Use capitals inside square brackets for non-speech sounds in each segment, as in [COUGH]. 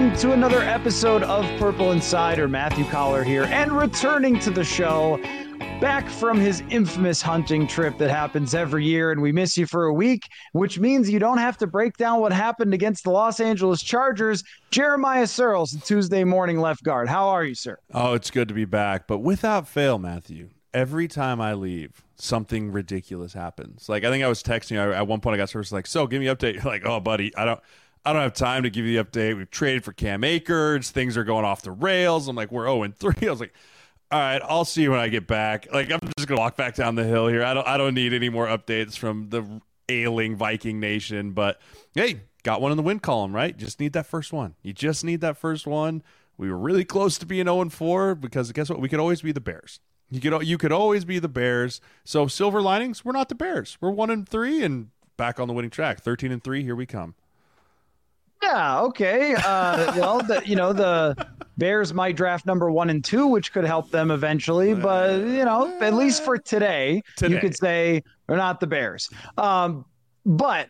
Welcome to another episode of Purple Insider. Matthew Coller here, and returning to the show, back from his infamous hunting trip that happens every year, and we miss you for a week, which means you don't have to break down what happened against the Los Angeles Chargers. Jeremiah Sirles, Tuesday morning left guard. How are you, sir? Oh, it's good to be back, but without fail, Matthew. Every time I leave, something ridiculous happens. Like I think I was texting you at one point. I got of like, "So, give me update." You're [LAUGHS] like, "Oh, buddy, I don't." I don't have time to give you the update. We've traded for Cam Akers. Things are going off the rails. I'm like, we're 0 and [LAUGHS] 3. I was like, all right, I'll see you when I get back. Like, I'm just gonna walk back down the hill here. I don't I don't need any more updates from the ailing Viking Nation. But hey, got one in the win column, right? Just need that first one. You just need that first one. We were really close to being 0 and 4 because guess what? We could always be the Bears. You could you could always be the Bears. So silver linings, we're not the Bears. We're one and three and back on the winning track. Thirteen and three. Here we come. Yeah. Okay. Uh, [LAUGHS] well, the, you know the Bears might draft number one and two, which could help them eventually. But you know, at least for today, today. you could say they're not the Bears. Um, but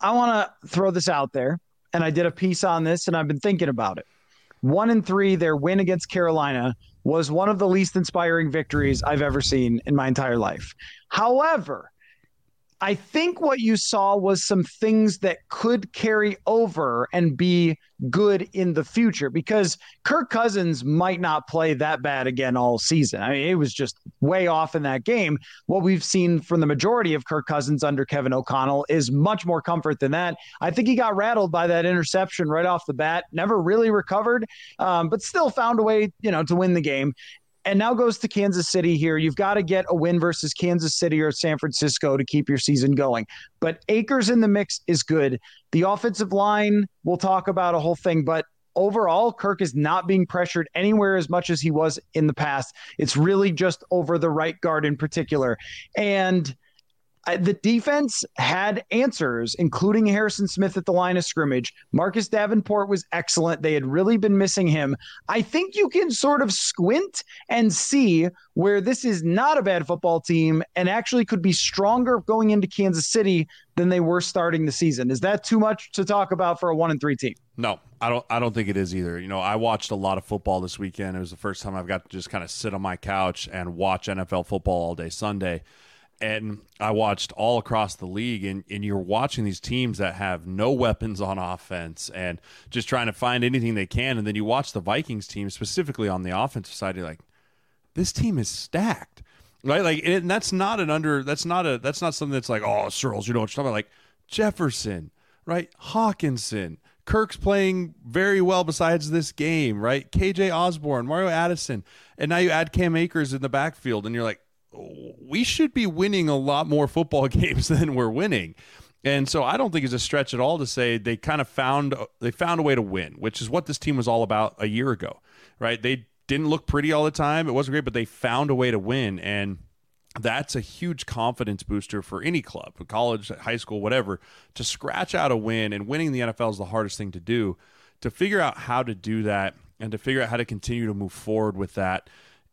I want to throw this out there, and I did a piece on this, and I've been thinking about it. One and three, their win against Carolina was one of the least inspiring victories I've ever seen in my entire life. However, I think what you saw was some things that could carry over and be good in the future because Kirk Cousins might not play that bad again all season. I mean, it was just way off in that game. What we've seen from the majority of Kirk Cousins under Kevin O'Connell is much more comfort than that. I think he got rattled by that interception right off the bat, never really recovered, um, but still found a way, you know, to win the game and now goes to Kansas City here. You've got to get a win versus Kansas City or San Francisco to keep your season going. But Akers in the mix is good. The offensive line, we'll talk about a whole thing, but overall, Kirk is not being pressured anywhere as much as he was in the past. It's really just over the right guard in particular. And Uh, the defense had answers, including Harrison Smith at the line of scrimmage. Marcus Davenport was excellent. They had really been missing him. I think you can sort of squint and see where this is not a bad football team and actually could be stronger going into Kansas City than they were starting the season. Is that too much to talk about for a one and three team? No, I don't. I don't think it is either. You know, I watched a lot of football this weekend. It was the first time I've got to just kind of sit on my couch and watch NFL football all day Sunday and I watched all across the league, and, and you're watching these teams that have no weapons on offense and just trying to find anything they can. And then you watch the Vikings team, specifically on the offensive side, you're like, this team is stacked, right? Like, and that's not an under, that's not a, that's not something that's like, oh, Sirles, you know what you're talking about. Like Jefferson, right? Hockenson, Kirk's playing very well besides this game, right? KJ Osborn, Mario Addison, and now you add Cam Akers in the backfield, and you're like, we should be winning a lot more football [LAUGHS] games than we're winning. And so I don't think it's a stretch at all to say they kind of found they found a way to win, which is what this team was all about a year ago. Right? They didn't look pretty all the time. It wasn't great, but they found a way to win and that's a huge confidence booster for any club, college, high school, whatever, to scratch out a win and winning the NFL is the hardest thing to do. To figure out how to do that and to figure out how to continue to move forward with that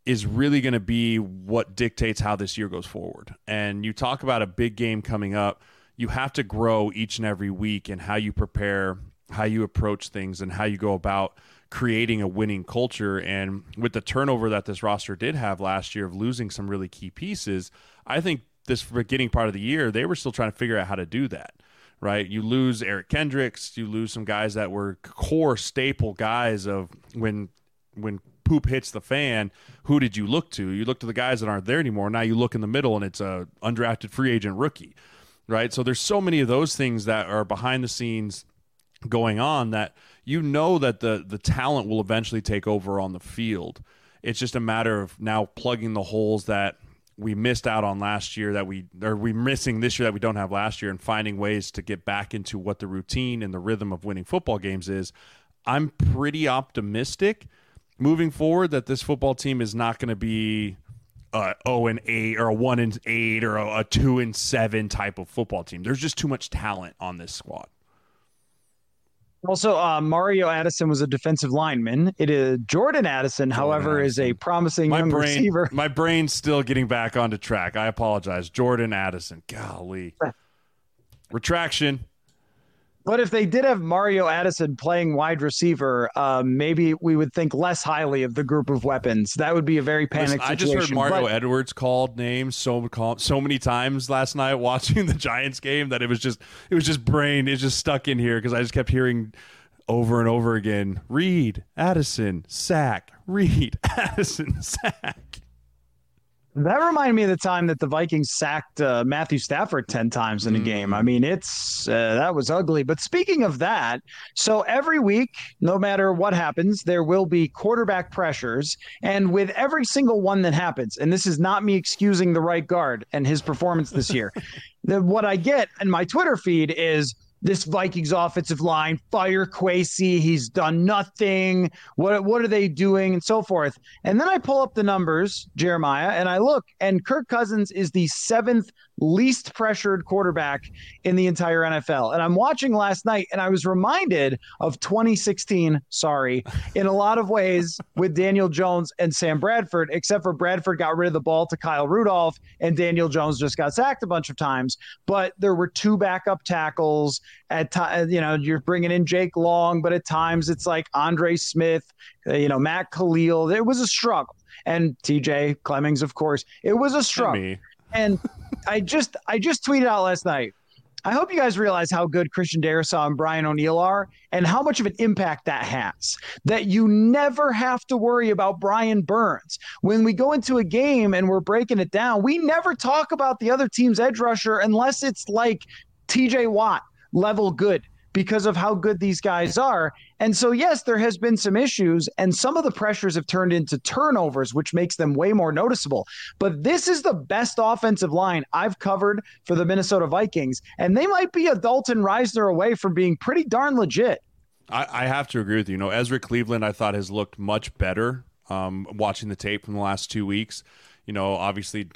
is really going to be what dictates how this year goes forward. And you talk about a big game coming up, you have to grow each and every week in how you prepare, how you approach things, and how you go about creating a winning culture. And with the turnover that this roster did have last year of losing some really key pieces, I think this beginning part of the year, they were still trying to figure out how to do that. Right, you lose Eric Kendricks, you lose some guys that were core staple guys of when when poop hits the fan, who did you look to? You look to the guys that aren't there anymore. Now you look in the middle and it's a undrafted free agent rookie, right? So there's so many of those things that are behind the scenes going on that you know that the the talent will eventually take over on the field. It's just a matter of now plugging the holes that we missed out on last year that we are we missing this year that we don't have last year and finding ways to get back into what the routine and the rhythm of winning football games is. I'm pretty optimistic moving forward that this football team is not going to be a 0 and 8 or a 1 and 8 or a, a 2 and 7 type of football team. There's just too much talent on this squad. Also, uh, Mario Addison was a defensive lineman. It is Jordan Addison, Jordan however, Addison. is a promising my young brain, receiver. My brain's still getting back onto track. I apologize. Jordan Addison. Golly. [LAUGHS] Retraction. But if they did have Mario Addison playing wide receiver, um, maybe we would think less highly of the group of weapons. That would be a very panicked Listen, situation. I just heard Mario but, Edwards called names so so many times last night [LAUGHS] watching the Giants game that it was just it was just brain it just stuck in here because I just kept hearing over and over again Reed Addison sack Reed [LAUGHS] Addison sack. That reminded me of the time that the Vikings sacked uh, Matthew Stafford 10 times in a mm. game. I mean, it's uh, that was ugly. But speaking of that, so every week, no matter what happens, there will be quarterback pressures. And with every single one that happens, and this is not me excusing the right guard and his performance this year, [LAUGHS] the, what I get in my Twitter feed is this Vikings offensive line, fire Kwesi. He's done nothing. What what are they doing? And so forth. And then I pull up the numbers, Jeremiah, and I look, and Kirk Cousins is the seventh least pressured quarterback in the entire NFL. And I'm watching last night and I was reminded of 2016, sorry, in a lot of ways with Daniel Jones and Sam Bradford, except for Bradford got rid of the ball to Kyle Rudolph and Daniel Jones just got sacked a bunch of times. But there were two backup tackles at times, you know, you're bringing in Jake Long, but at times it's like Andre Smith, uh, you know, Matt Kalil. It was a struggle. And TJ Clemmings, of course, it was a struggle. And I just I just tweeted out last night. I hope you guys realize how good Christian Darrisaw and Brian O'Neill are and how much of an impact that has. That you never have to worry about Brian Burns. When we go into a game and we're breaking it down, we never talk about the other team's edge rusher unless it's like TJ Watt level good because of how good these guys are. And so, yes, there has been some issues, and some of the pressures have turned into turnovers, which makes them way more noticeable. But this is the best offensive line I've covered for the Minnesota Vikings, and they might be a Dalton Risner away from being pretty darn legit. I, I have to agree with you. You know, Ezra Cleveland, I thought has looked much better um, watching the tape from the last two weeks. You know, obviously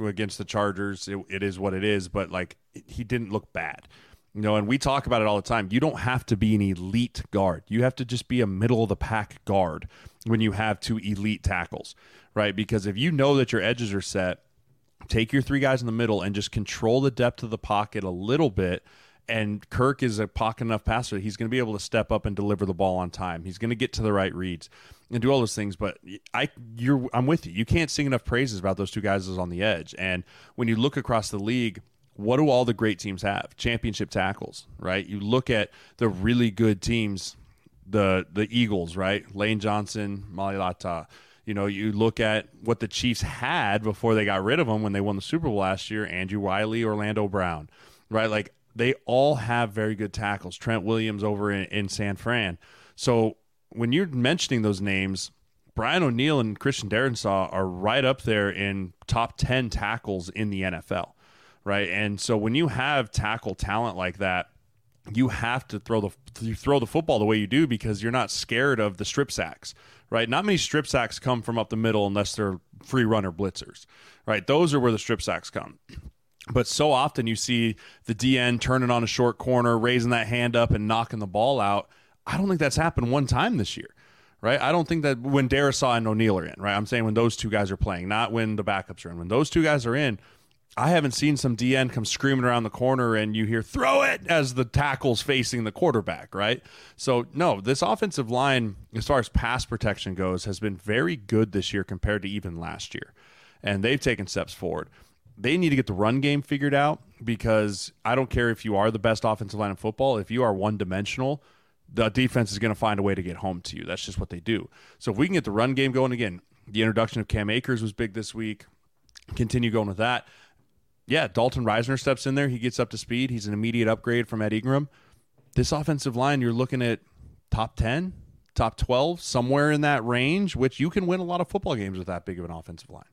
against the Chargers, it, it is what it is, but like he didn't look bad. You know, and we talk about it all the time. You don't have to be an elite guard. You have to just be a middle of the pack guard when you have two elite tackles, right? Because if you know that your edges are set, take your three guys in the middle and just control the depth of the pocket a little bit. And Kirk is a pocket enough passer. He's going to be able to step up and deliver the ball on time. He's going to get to the right reads and do all those things. But I, you're, I'm with you. You can't sing enough praises about those two guys on the edge. And when you look across the league, what do all the great teams have? Championship tackles, right? You look at the really good teams, the the Eagles, right? Lane Johnson, Mailata. You know, you look at what the Chiefs had before they got rid of them when they won the Super Bowl last year, Andrew Wylie, Orlando Brown, right? Like they all have very good tackles. Trent Williams over in, in San Fran. So when you're mentioning those names, Brian O'Neill and Christian Darrisaw are right up there in top 10 tackles in the NFL right? And so when you have tackle talent like that, you have to throw the you throw the football the way you do because you're not scared of the strip sacks, right? Not many strip sacks come from up the middle unless they're free runner blitzers, right? Those are where the strip sacks come. But so often you see the DN turning on a short corner, raising that hand up and knocking the ball out. I don't think that's happened one time this year, right? I don't think that when Darrisaw and O'Neill are in, right? I'm saying when those two guys are playing, not when the backups are in. When those two guys are in, I haven't seen some DN come screaming around the corner and you hear throw it as the tackle's facing the quarterback, right? So, no, this offensive line, as far as pass protection goes, has been very good this year compared to even last year. And they've taken steps forward. They need to get the run game figured out because I don't care if you are the best offensive line in football, if you are one dimensional, the defense is going to find a way to get home to you. That's just what they do. So, if we can get the run game going again, the introduction of Cam Akers was big this week. Continue going with that yeah, Dalton Risner steps in there. He gets up to speed. He's an immediate upgrade from Ed Ingram. This offensive line, you're looking at top 10, top 12, somewhere in that range, which you can win a lot of football games with that big of an offensive line.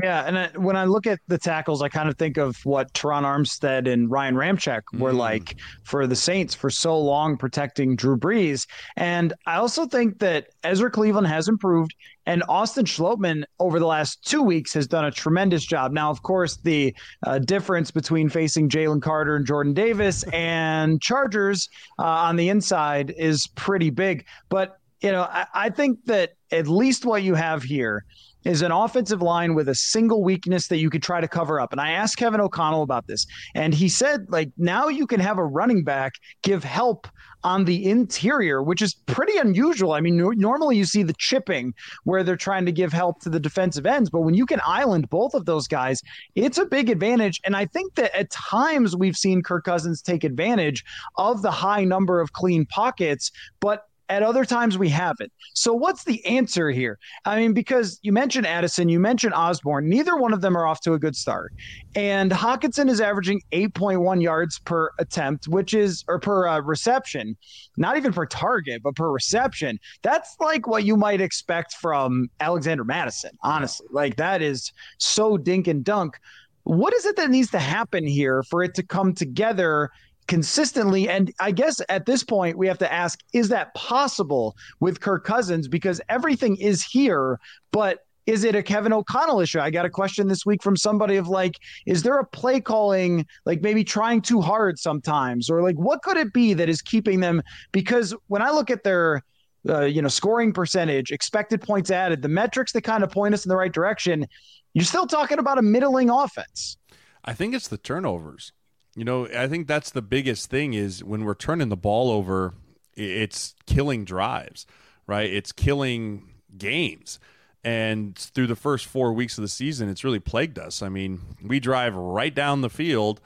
Yeah, and I, when I look at the tackles, I kind of think of what Terron Armstead and Ryan Ramczyk were mm. like for the Saints for so long protecting Drew Brees. And I also think that Ezra Cleveland has improved, and Austin Schlottmann over the last two weeks has done a tremendous job. Now, of course, the uh, difference between facing Jalen Carter and Jordan Davis [LAUGHS] and Chargers uh, on the inside is pretty big. But you know, I, I think that at least what you have here is an offensive line with a single weakness that you could try to cover up. And I asked Kevin O'Connell about this, and he said, like, now you can have a running back give help on the interior, which is pretty unusual. I mean, normally you see the chipping where they're trying to give help to the defensive ends, but when you can island both of those guys, it's a big advantage. And I think that at times we've seen Kirk Cousins take advantage of the high number of clean pockets, but at other times, we haven't. So, what's the answer here? I mean, because you mentioned Addison, you mentioned Osborn, Neither one of them are off to a good start. And Hockenson is averaging 8.1 yards per attempt, which is, or per uh, reception, not even per target, but per reception. That's like what you might expect from Alexander Mattison, honestly. Like, that is so dink and dunk. What is it that needs to happen here for it to come together consistently. And I guess at this point, we have to ask is that possible with Kirk Cousins? Because everything is here, but is it a Kevin O'Connell issue? I got a question this week from somebody of like, is there a play calling, like maybe trying too hard sometimes, or like what could it be that is keeping them? Because when I look at their, uh, you know, scoring percentage, expected points added, the metrics that kind of point us in the right direction, you're still talking about a middling offense. I think it's the turnovers. You know, I think that's the biggest thing is when we're turning the ball over, it's killing drives, right? It's killing games. And through the first four weeks of the season, it's really plagued us. I mean, we drive right down the field,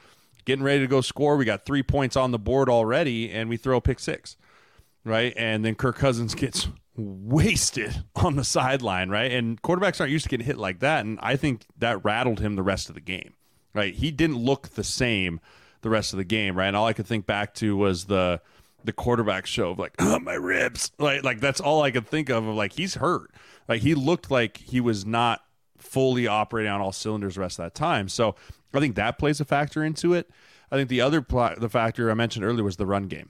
getting ready to go score. We got three points on the board already, and we throw a pick six, right? And then Kirk Cousins [LAUGHS] gets wasted on the sideline, right? And quarterbacks aren't used to getting hit like that. And I think that rattled him the rest of the game, right? He didn't look the same the rest of the game, right? And all I could think back to was the the quarterback show of like, oh, my ribs. Like like that's all I could think of of like he's hurt. Like he looked like he was not fully operating on all cylinders the rest of that time. So I think that plays a factor into it. I think the other pl- the factor I mentioned earlier was the run game.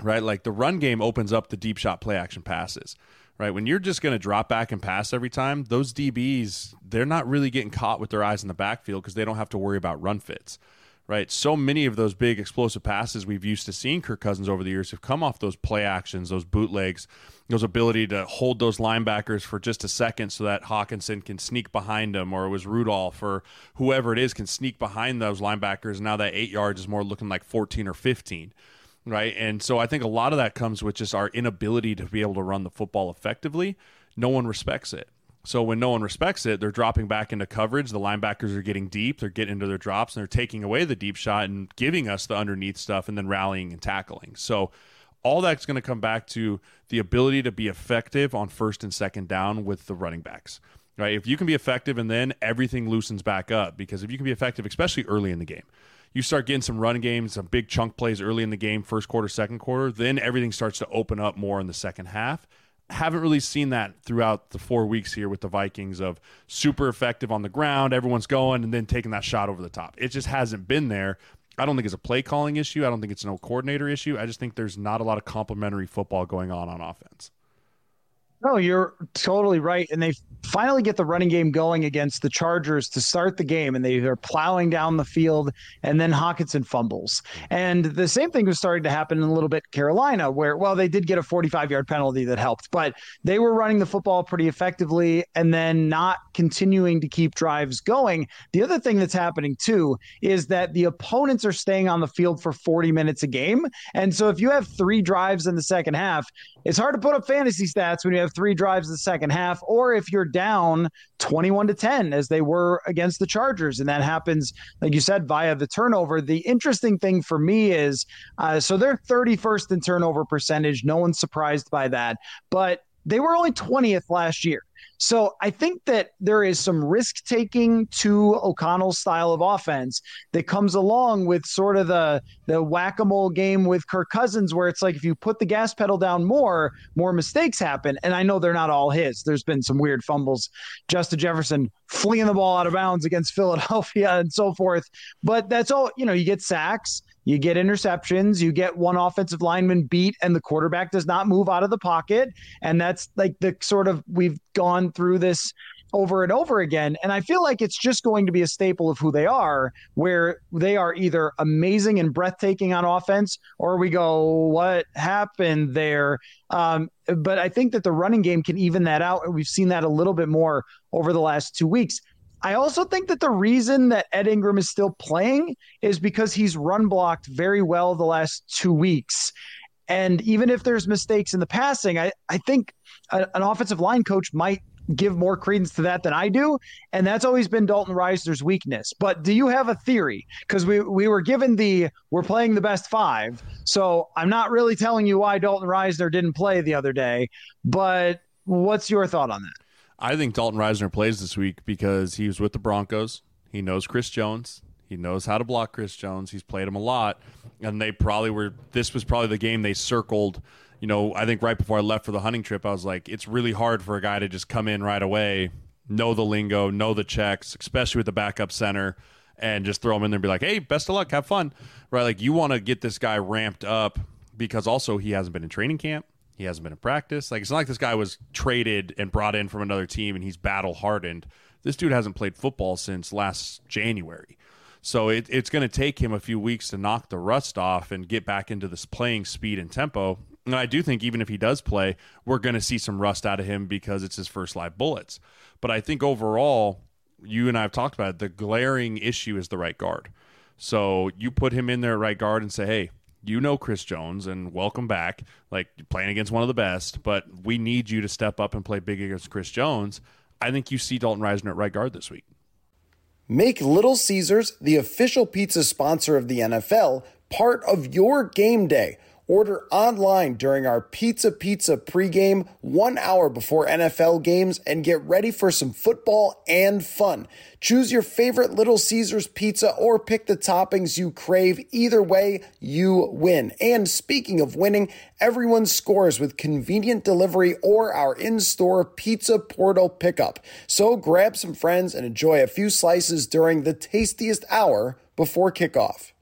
Right? Like the run game opens up the deep shot play action passes. Right? When you're just going to drop back and pass every time, those DBs, they're not really getting caught with their eyes in the backfield because they don't have to worry about run fits right? So many of those big explosive passes we've used to seeing Kirk Cousins over the years have come off those play actions, those bootlegs, those ability to hold those linebackers for just a second so that Hockenson can sneak behind them, or it was Rudolph or whoever it is can sneak behind those linebackers. Now that eight yards is more looking like 14 or 15. Right. And so I think a lot of that comes with just our inability to be able to run the football effectively. No one respects it. So when no one respects it, they're dropping back into coverage. The linebackers are getting deep. They're getting into their drops and they're taking away the deep shot and giving us the underneath stuff and then rallying and tackling. So all that's going to come back to the ability to be effective on first and second down with the running backs. Right? If you can be effective and then everything loosens back up because if you can be effective especially early in the game. You start getting some run games, some big chunk plays early in the game, first quarter, second quarter, then everything starts to open up more in the second half haven't really seen that throughout the four weeks here with the Vikings of super effective on the ground, everyone's going, and then taking that shot over the top. It just hasn't been there. I don't think it's a play calling issue. I don't think it's no coordinator issue. I just think there's not a lot of complementary football going on on offense. No, you're totally right. And they finally get the running game going against the Chargers to start the game, and they are plowing down the field, and then Hockenson fumbles. And the same thing was starting to happen in a little bit Carolina, where, well, they did get a 45 yard penalty that helped, but they were running the football pretty effectively and then not continuing to keep drives going. The other thing that's happening too is that the opponents are staying on the field for 40 minutes a game. And so if you have three drives in the second half, it's hard to put up fantasy stats when you have three drives in the second half, or if you're down 21 to 10, as they were against the Chargers. And that happens, like you said, via the turnover. The interesting thing for me is uh, so they're 31st in turnover percentage. No one's surprised by that. But they were only 20th last year. So I think that there is some risk taking to O'Connell's style of offense that comes along with sort of the the whack a mole game with Kirk Cousins, where it's like if you put the gas pedal down more, more mistakes happen. And I know they're not all his. There's been some weird fumbles. Justin Jefferson flinging the ball out of bounds against Philadelphia [LAUGHS] and so forth. But that's all. You know, you get sacks you get interceptions, you get one offensive lineman beat, and the quarterback does not move out of the pocket. And that's like the sort of we've gone through this over and over again. And I feel like it's just going to be a staple of who they are, where they are either amazing and breathtaking on offense, or we go, what happened there? Um, but I think that the running game can even that out. We've seen that a little bit more over the last two weeks. I also think that the reason that Ed Ingram is still playing is because he's run blocked very well the last two weeks. And even if there's mistakes in the passing, I, I think a, an offensive line coach might give more credence to that than I do. And that's always been Dalton Risner's weakness. But do you have a theory? Because we, we were given the we're playing the best five. So I'm not really telling you why Dalton Risner didn't play the other day. But what's your thought on that? I think Dalton Risner plays this week because he was with the Broncos. He knows Chris Jones. He knows how to block Chris Jones. He's played him a lot. And they probably were, this was probably the game they circled you know, I think right before I left for the hunting trip, I was like, it's really hard for a guy to just come in right away, know the lingo, know the checks, especially with the backup center, and just throw him in there and be like, hey, best of luck, have fun. Right? Like, you want to get this guy ramped up because also he hasn't been in training camp. He hasn't been in practice. Like, it's not like this guy was traded and brought in from another team and he's battle hardened. This dude hasn't played football since last January. So it, it's going to take him a few weeks to knock the rust off and get back into this playing speed and tempo. And I do think even if he does play, we're going to see some rust out of him because it's his first live bullets. But I think overall, you and I have talked about it, the glaring issue is the right guard. So you put him in there at right guard and say, hey, you know Chris Jones and welcome back. Like playing against one of the best, but we need you to step up and play big against Chris Jones. I think you see Dalton Risner at right guard this week. Make Little Caesars, the official pizza sponsor of the NFL, part of your game day. Order online during our Pizza Pizza pregame one hour before NFL games and get ready for some football and fun. Choose your favorite Little Caesars pizza or pick the toppings you crave. Either way, you win. And speaking of winning, everyone scores with convenient delivery or our in store pizza portal pickup. So grab some friends and enjoy a few slices during the tastiest hour before kickoff.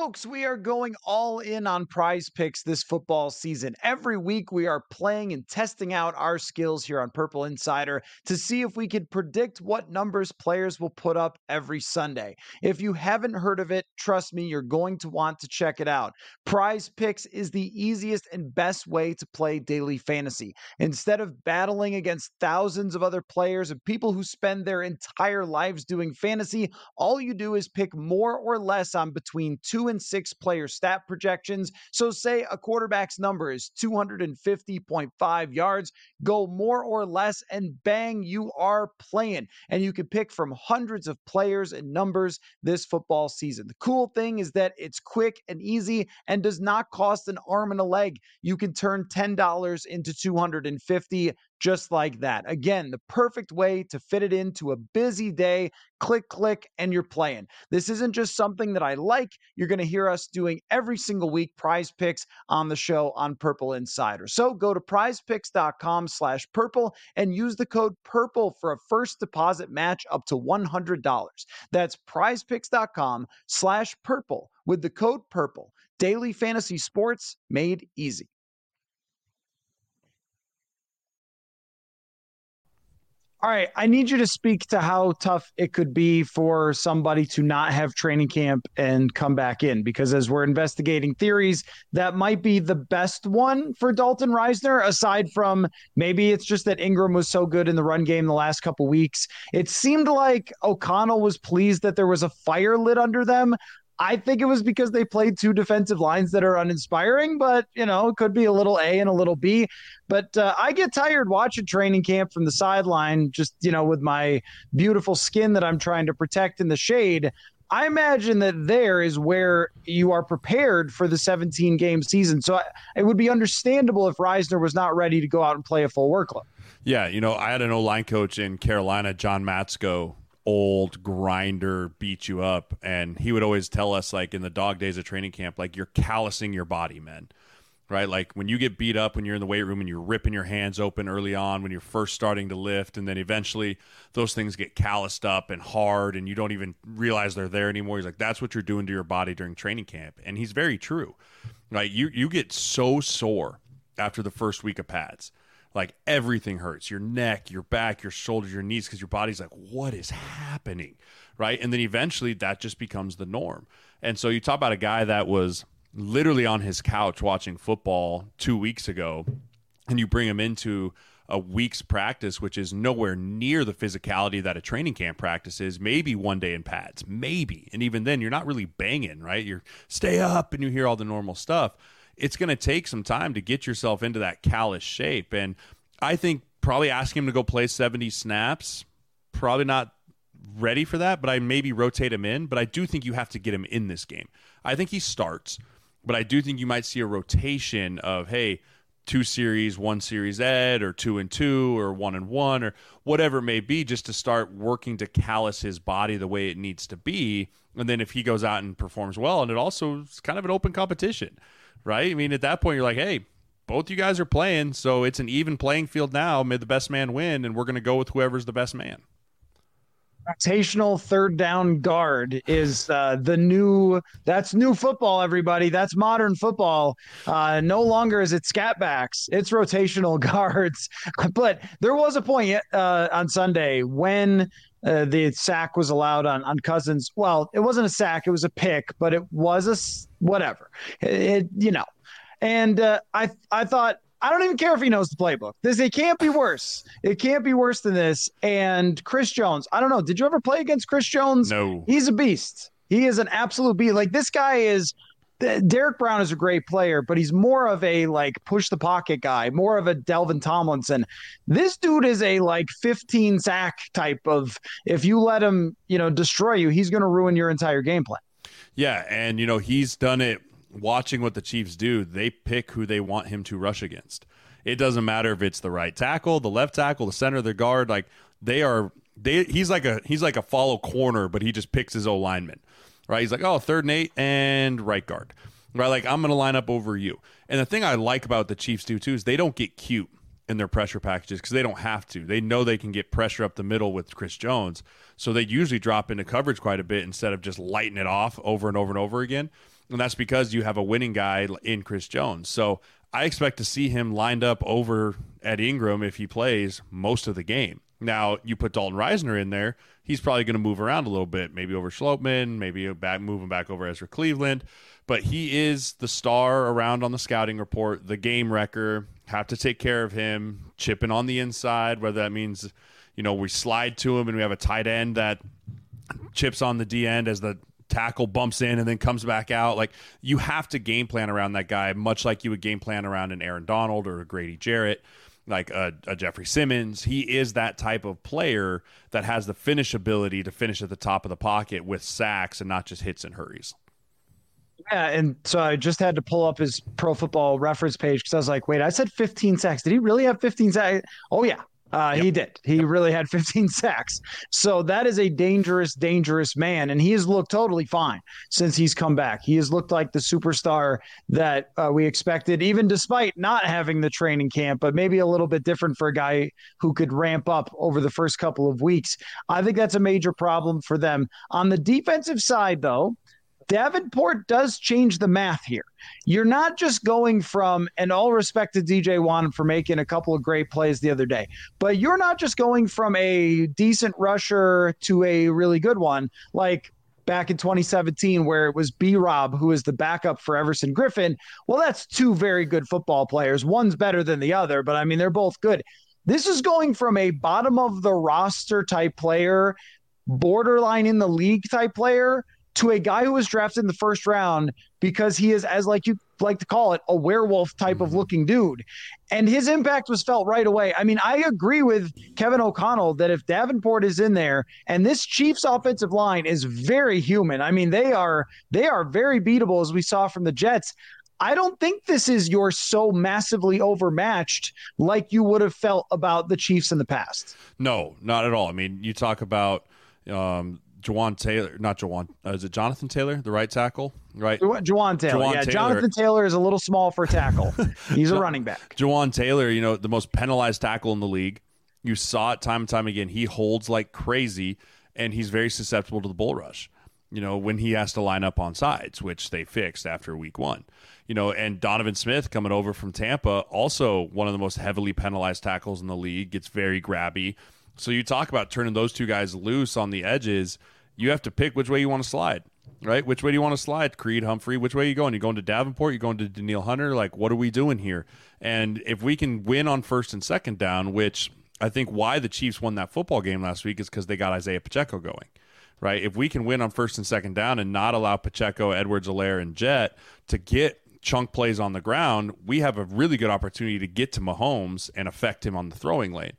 Folks, we are going all in on prize picks this football season. Every week, we are playing and testing out our skills here on Purple Insider to see if we can predict what numbers players will put up every Sunday. If you haven't heard of it, trust me, you're going to want to check it out. Prize picks is the easiest and best way to play daily fantasy. Instead of battling against thousands of other players and people who spend their entire lives doing fantasy, all you do is pick more or less on between two and six player stat projections. So, say a quarterback's number is 250.5 yards, go more or less, and bang, you are playing. And you can pick from hundreds of players and numbers this football season. The cool thing is that it's quick and easy and does not cost an arm and a leg. You can turn $10 into 250 just like that. Again, the perfect way to fit it into a busy day. Click, click, and you're playing. This isn't just something that I like. You're going to hear us doing every single week prize picks on the show on Purple Insider. So go to prizepicks.com slash purple and use the code purple for a first deposit match up to $100. That's prizepicks.com slash purple with the code purple. Daily fantasy sports made easy. All right, I need you to speak to how tough it could be for somebody to not have training camp and come back in because as we're investigating theories, that might be the best one for Dalton Risner aside from maybe it's just that Ingram was so good in the run game the last couple weeks. It seemed like O'Connell was pleased that there was a fire lit under them, I think it was because they played two defensive lines that are uninspiring, but you know, it could be a little A and a little B. But uh, I get tired watching training camp from the sideline, just you know, with my beautiful skin that I'm trying to protect in the shade. I imagine that there is where you are prepared for the 17 game season. So it would be understandable if Risner was not ready to go out and play a full workload. Yeah, you know, I had an O line coach in Carolina, John Matsko, old grinder beat you up. And he would always tell us like in the dog days of training camp like you're callousing your body men right? Like when you get beat up when you're in the weight room and you're ripping your hands open early on when you're first starting to lift and then eventually those things get calloused up and hard and you don't even realize they're there anymore he's like that's what you're doing to your body during training camp. And he's very true. Right you you get so sore after the first week of pads like everything hurts your neck, your back, your shoulders, your knees because your body's like, what is happening? Right. And then eventually that just becomes the norm. And so you talk about a guy that was literally on his couch watching football two weeks ago, and you bring him into a week's practice, which is nowhere near the physicality that a training camp practice is, maybe one day in pads, maybe. And even then, you're not really banging, right? You're stay up and you hear all the normal stuff it's going to take some time to get yourself into that callous shape. And I think probably asking him to go play 70 snaps, probably not ready for that, but I maybe rotate him in. But I do think you have to get him in this game. I think he starts, but I do think you might see a rotation of, hey, two series, one series ed, or two and two, or one and one, or whatever it may be, just to start working to callous his body the way it needs to be. And then if he goes out and performs well, and it also is kind of an open competition right? I mean, at that point, you're like, hey, both you guys are playing, so it's an even playing field now. May the best man win, and we're going to go with whoever's the best man. Rotational third down guard is uh, the new. That's new football, everybody. That's modern football. Uh, no longer is it scat backs; it's rotational [LAUGHS] guards. but there was a point uh, on Sunday when uh, the sack was allowed on on Cousins. Well, it wasn't a sack; it was a pick, but it was a whatever. It, it you know, and uh, I I thought I don't even care if he knows the playbook. This it can't be worse. It can't be worse than this. And Chris Jones, I don't know. Did you ever play against Chris Jones? No. He's a beast. He is an absolute beast. Like this guy is Derrick Brown is a great player, but he's more of a like push the pocket guy, more of a Dalvin Tomlinson. This dude is a like 15 sack type of if you let him, you know, destroy you, he's going to ruin your entire game plan. Yeah, and you know, he's done it watching what the Chiefs do. They pick who they want him to rush against. It doesn't matter if it's the right tackle, the left tackle, the center, the guard, like they are they he's like a he's like a follow corner, but he just picks his O lineman right? He's like, oh, third and eight and right guard, right? Like, I'm going to line up over you. And the thing I like about the Chiefs do too is they don't get cute in their pressure packages because they don't have to. They know they can get pressure up the middle with Chris Jones. So they usually drop into coverage quite a bit instead of just lighting it off over and over and over again. And that's because you have a winning guy in Chris Jones. So I expect to see him lined up over at Ingram if he plays most of the game. Now you put Dalton Risner in there, he's probably going to move around a little bit, maybe over Schlottmann, maybe back moving back over Ezra Cleveland, but he is the star around on the scouting report, the game wrecker. Have to take care of him, chipping on the inside, whether that means you know we slide to him and we have a tight end that chips on the D end as the tackle bumps in and then comes back out. Like you have to game plan around that guy, much like you would game plan around an Aaron Donald or a Grady Jarrett like a, a, Jeffrey Simmons. He is that type of player that has the finish ability to finish at the top of the pocket with sacks and not just hits and hurries. Yeah, and so I just had to pull up his Pro Football Reference page because I was like, "Wait, I said 15 sacks. Did he really have 15 sacks?" Oh yeah, uh, yep. He did. He really had [LAUGHS] 15 sacks. So that is a dangerous, dangerous man. And he has looked totally fine since he's come back. He has looked like the superstar that uh, we expected, even despite not having the training camp, but maybe a little bit different for a guy who could ramp up over the first couple of weeks. I think that's a major problem for them. On the defensive side, though, Davenport does change the math here. You're not just going from, and all respect to DJ Wonnum for making a couple of great plays the other day, but you're not just going from a decent rusher to a really good one. Like back in 2017 where it was B Rob who was the backup for Everson Griffen. Well, that's two very good football players. One's better than the other, but I mean, they're both good. This is going from a bottom of the roster type player, borderline in the league type player to a guy who was drafted in the first round because he is, as like you like to call it, a werewolf type mm-hmm. of looking dude. And his impact was felt right away. I mean, I agree with Kevin O'Connell that if Davenport is in there and this Chiefs offensive line is very human. I mean, they are they are very beatable as we saw from the Jets. I don't think this is your so massively overmatched like you would have felt about the Chiefs in the past. No, not at all. I mean, you talk about um, Jawaan Taylor, not Jawaan, uh, is it Jonathan Taylor, the right tackle? Right, Jawaan Taylor. yeah, Taylor. Jonathan Taylor is a little small for tackle. [LAUGHS] He's a running back. Jawaan Taylor, you know, the most penalized tackle in the league. You saw it time and time again. He holds like crazy, and he's very susceptible to the bull rush. you know, when he has to line up on sides, which they fixed after week one. You know, and Donovan Smith coming over from Tampa, also one of the most heavily penalized tackles in the league, gets very grabby. So you talk about turning those two guys loose on the edges. You have to pick which way you want to slide, right? Which way do you want to slide? Creed Humphrey, which way are you going? You're going to Davenport? you're going to Danielle Hunter? Like, what are we doing here? And if we can win on first and second down, which I think why the Chiefs won that football game last week is because they got Isaiah Pacheco going right? If we can win on first and second down and not allow Pacheco, Edwards, Helaire, and Jet to get chunk plays on the ground, we have a really good opportunity to get to Mahomes and affect him on the throwing lane.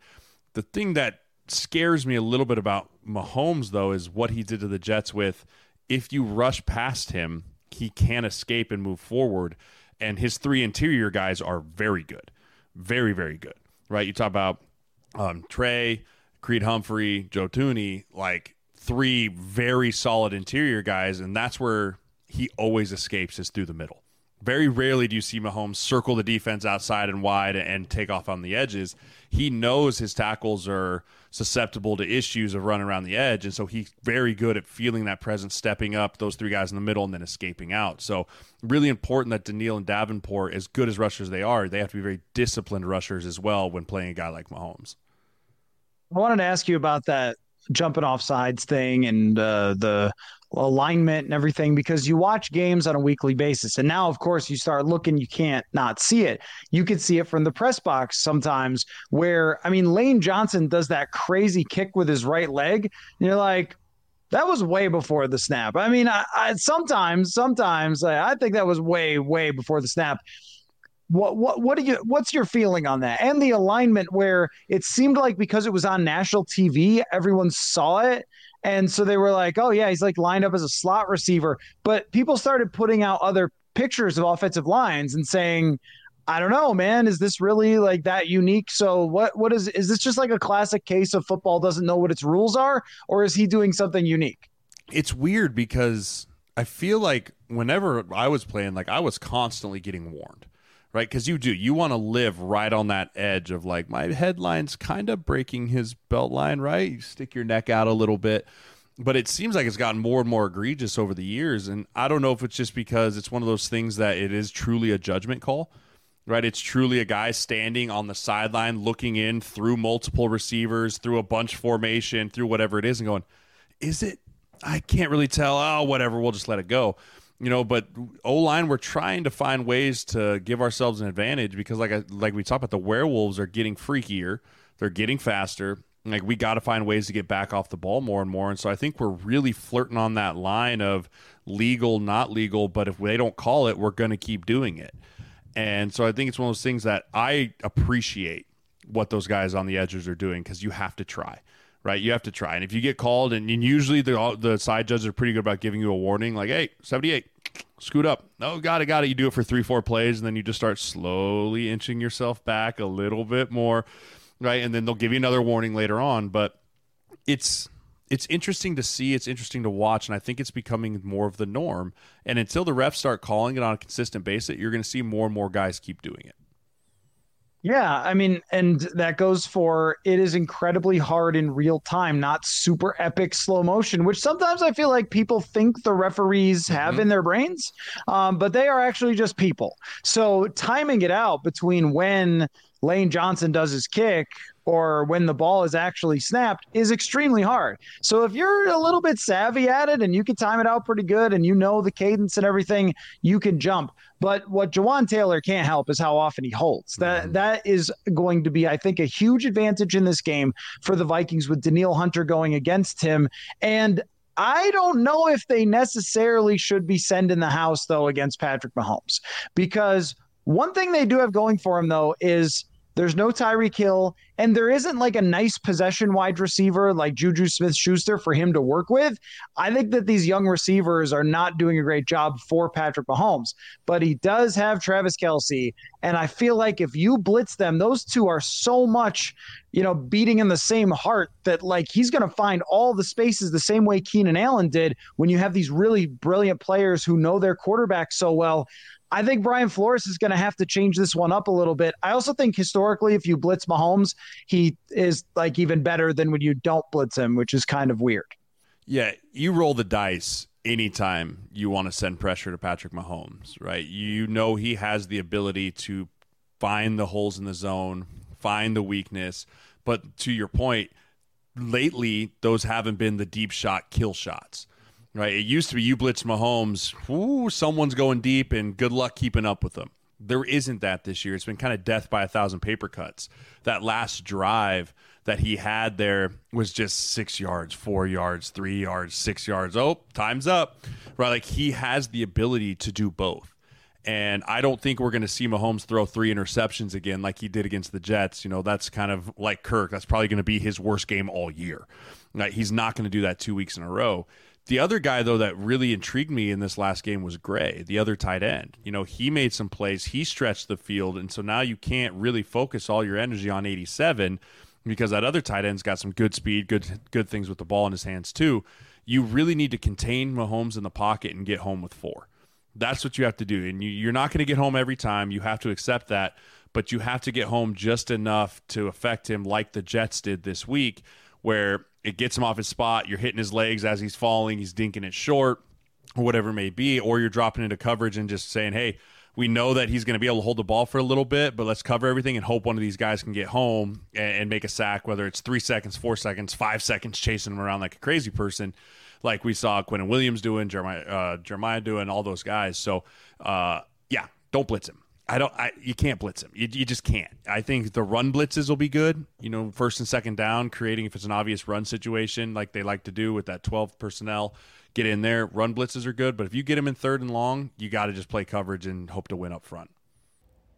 The thing that scares me a little bit about Mahomes, though, is what he did to the Jets with if you rush past him, he can escape and move forward. And his three interior guys are very good. Very, very good. Right? You talk about um, Trey, Creed Humphrey, Joe Thuney, like three very solid interior guys, and that's where he always escapes is through the middle. Very rarely do you see Mahomes circle the defense outside and wide and take off on the edges. He knows his tackles are susceptible to issues of running around the edge, and so he's very good at feeling that presence, stepping up those three guys in the middle, and then escaping out. So, really important that Danielle and Davenport, as good as rushers they are, they have to be very disciplined rushers as well when playing a guy like Mahomes. I wanted to ask you about that jumping off sides thing and uh, the alignment and everything because you watch games on a weekly basis. And now of course you start looking you can't not see it. You can see it from the press box sometimes where i mean lane johnson does that crazy kick with his right leg and you're like that was way before the snap. I mean I, I sometimes sometimes I, I think that was way way before the snap. What what what do you what's your feeling on that? And the alignment where it seemed like because it was on national TV everyone saw it and so they were like oh yeah he's like lined up as a slot receiver. But people started putting out other pictures of offensive lines and saying I don't know man is this really like that unique? So what what is is this just like a classic case of football doesn't know what its rules are or is he doing something unique? It's weird because I feel like whenever I was playing like I was constantly getting warned right? Because you do. You want to live right on that edge of like, my headline's kind of breaking his belt line, right? You stick your neck out a little bit. But it seems like it's gotten more and more egregious over the years. And I don't know if it's just because it's one of those things that it is truly a judgment call, right? It's truly a guy standing on the sideline looking in through multiple receivers, through a bunch formation, through whatever it is, and going, is it? I can't really tell. Oh, whatever. We'll just let it go you know, but O line, we're trying to find ways to give ourselves an advantage because, like I, like we talked about, the werewolves are getting freakier, they're getting faster. Like we got to find ways to get back off the ball more and more, and so I think we're really flirting on that line of legal, not legal. But if they don't call it, we're going to keep doing it. And so I think it's one of those things that I appreciate what those guys on the edges are doing because you have to try right? You have to try. And if you get called, and, usually the the side judges are pretty good about giving you a warning, like, hey, 78, scoot up. No, got it, got it. You do it for three, four plays, and then you just start slowly inching yourself back a little bit more, right? And then they'll give you another warning later on. But it's it's interesting to see. It's interesting to watch, and I think it's becoming more of the norm. And until the refs start calling it on a consistent basis, you're going to see more and more guys keep doing it. Yeah, I mean, and that goes for it is incredibly hard in real time, not super epic slow motion, which sometimes I feel like people think the referees have mm-hmm. in their brains, um, but they are actually just people. So timing it out between when Lane Johnson does his kick or when the ball is actually snapped is extremely hard. So if you're a little bit savvy at it and you can time it out pretty good and you know the cadence and everything, you can jump. But what Jawaan Taylor can't help is how often he holds. That mm-hmm. that is going to be, I think, a huge advantage in this game for the Vikings with Danielle Hunter going against him. And I don't know if they necessarily should be sending the house though against Patrick Mahomes because one thing they do have going for him though is there's no Tyreek Hill, and there isn't like a nice possession wide receiver like Juju Smith Schuster for him to work with. I think that these young receivers are not doing a great job for Patrick Mahomes, but he does have Travis Kelce. And I feel like if you blitz them, those two are so much, you know, beating in the same heart that like he's going to find all the spaces the same way Keenan Allen did when you have these really brilliant players who know their quarterback so well. I think Brian Flores is going to have to change this one up a little bit. I also think historically, if you blitz Mahomes, he is like even better than when you don't blitz him, which is kind of weird. Yeah, you roll the dice anytime you want to send pressure to Patrick Mahomes, right? You know he has the ability to find the holes in the zone, find the weakness. But to your point, lately those haven't been the deep shot kill shots. Right? It used to be you blitz Mahomes, ooh, someone's going deep and good luck keeping up with them. There isn't that this year. It's been kind of death by a thousand paper cuts. That last drive that he had there was just six yards, four yards, three yards, six yards. Oh, time's up. Right. Like he has the ability to do both. And I don't think we're going to see Mahomes throw three interceptions again like he did against the Jets. You know, that's kind of like Kirk. That's probably going to be his worst game all year. Right? He's not going to do that two weeks in a row. The other guy, though, that really intrigued me in this last game was Gray, the other tight end. You know, he made some plays, he stretched the field. And so now you can't really focus all your energy on 87 because that other tight end's got some good speed, good good things with the ball in his hands too. You really need to contain Mahomes in the pocket and get home with four. That's what you have to do, and you, are not going to get home every time. You have to accept that, but you have to get home just enough to affect him, like the Jets did this week, where it gets him off his spot. You're hitting his legs as he's falling. He's dinking it short, or whatever it may be, or you're dropping into coverage and just saying, "Hey." we know that he's going to be able to hold the ball for a little bit, but let's cover everything and hope one of these guys can get home and, and make a sack, whether it's three seconds, four seconds, five seconds, chasing him around like a crazy person, like we saw Quinnen Williams doing, Jeremiah, uh, Jeremiah doing, all those guys. So, uh, yeah, don't blitz him. I don't. I, you can't blitz him. You, you just can't. I think the run blitzes will be good. You know, first and second down, creating if it's an obvious run situation like they like to do with that twelve personnel get in there. Run blitzes are good, but if you get him in third and long, you got to just play coverage and hope to win up front.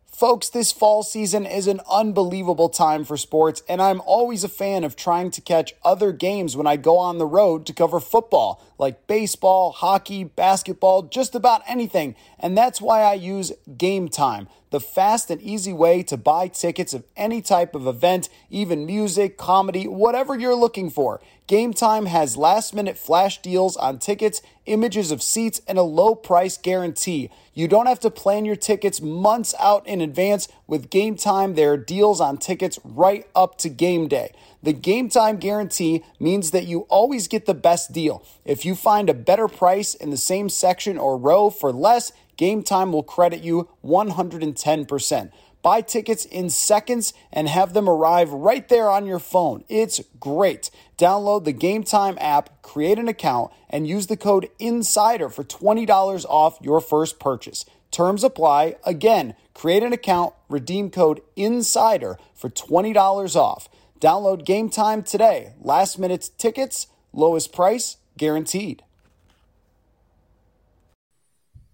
Folks, this fall season is an unbelievable time for sports, and I'm always a fan of trying to catch other games when I go on the road to cover football, like baseball, hockey, basketball, just about anything. And that's why I use Game Time the fast and easy way to buy tickets of any type of event, even music, comedy, whatever you're looking for. Game Time has last minute flash deals on tickets, images of seats, and a low price guarantee. You don't have to plan your tickets months out in advance. With Game Time, there are deals on tickets right up to game day. The game time guarantee means that you always get the best deal. If you find a better price in the same section or row for less, Game Time will credit you 110%. Buy tickets in seconds and have them arrive right there on your phone. It's great. Download the Game Time app, create an account, and use the code INSIDER for $20 off your first purchase. Terms apply. Again, create an account, redeem code INSIDER for $20 off. Download Game Time today. Last minute tickets, lowest price guaranteed.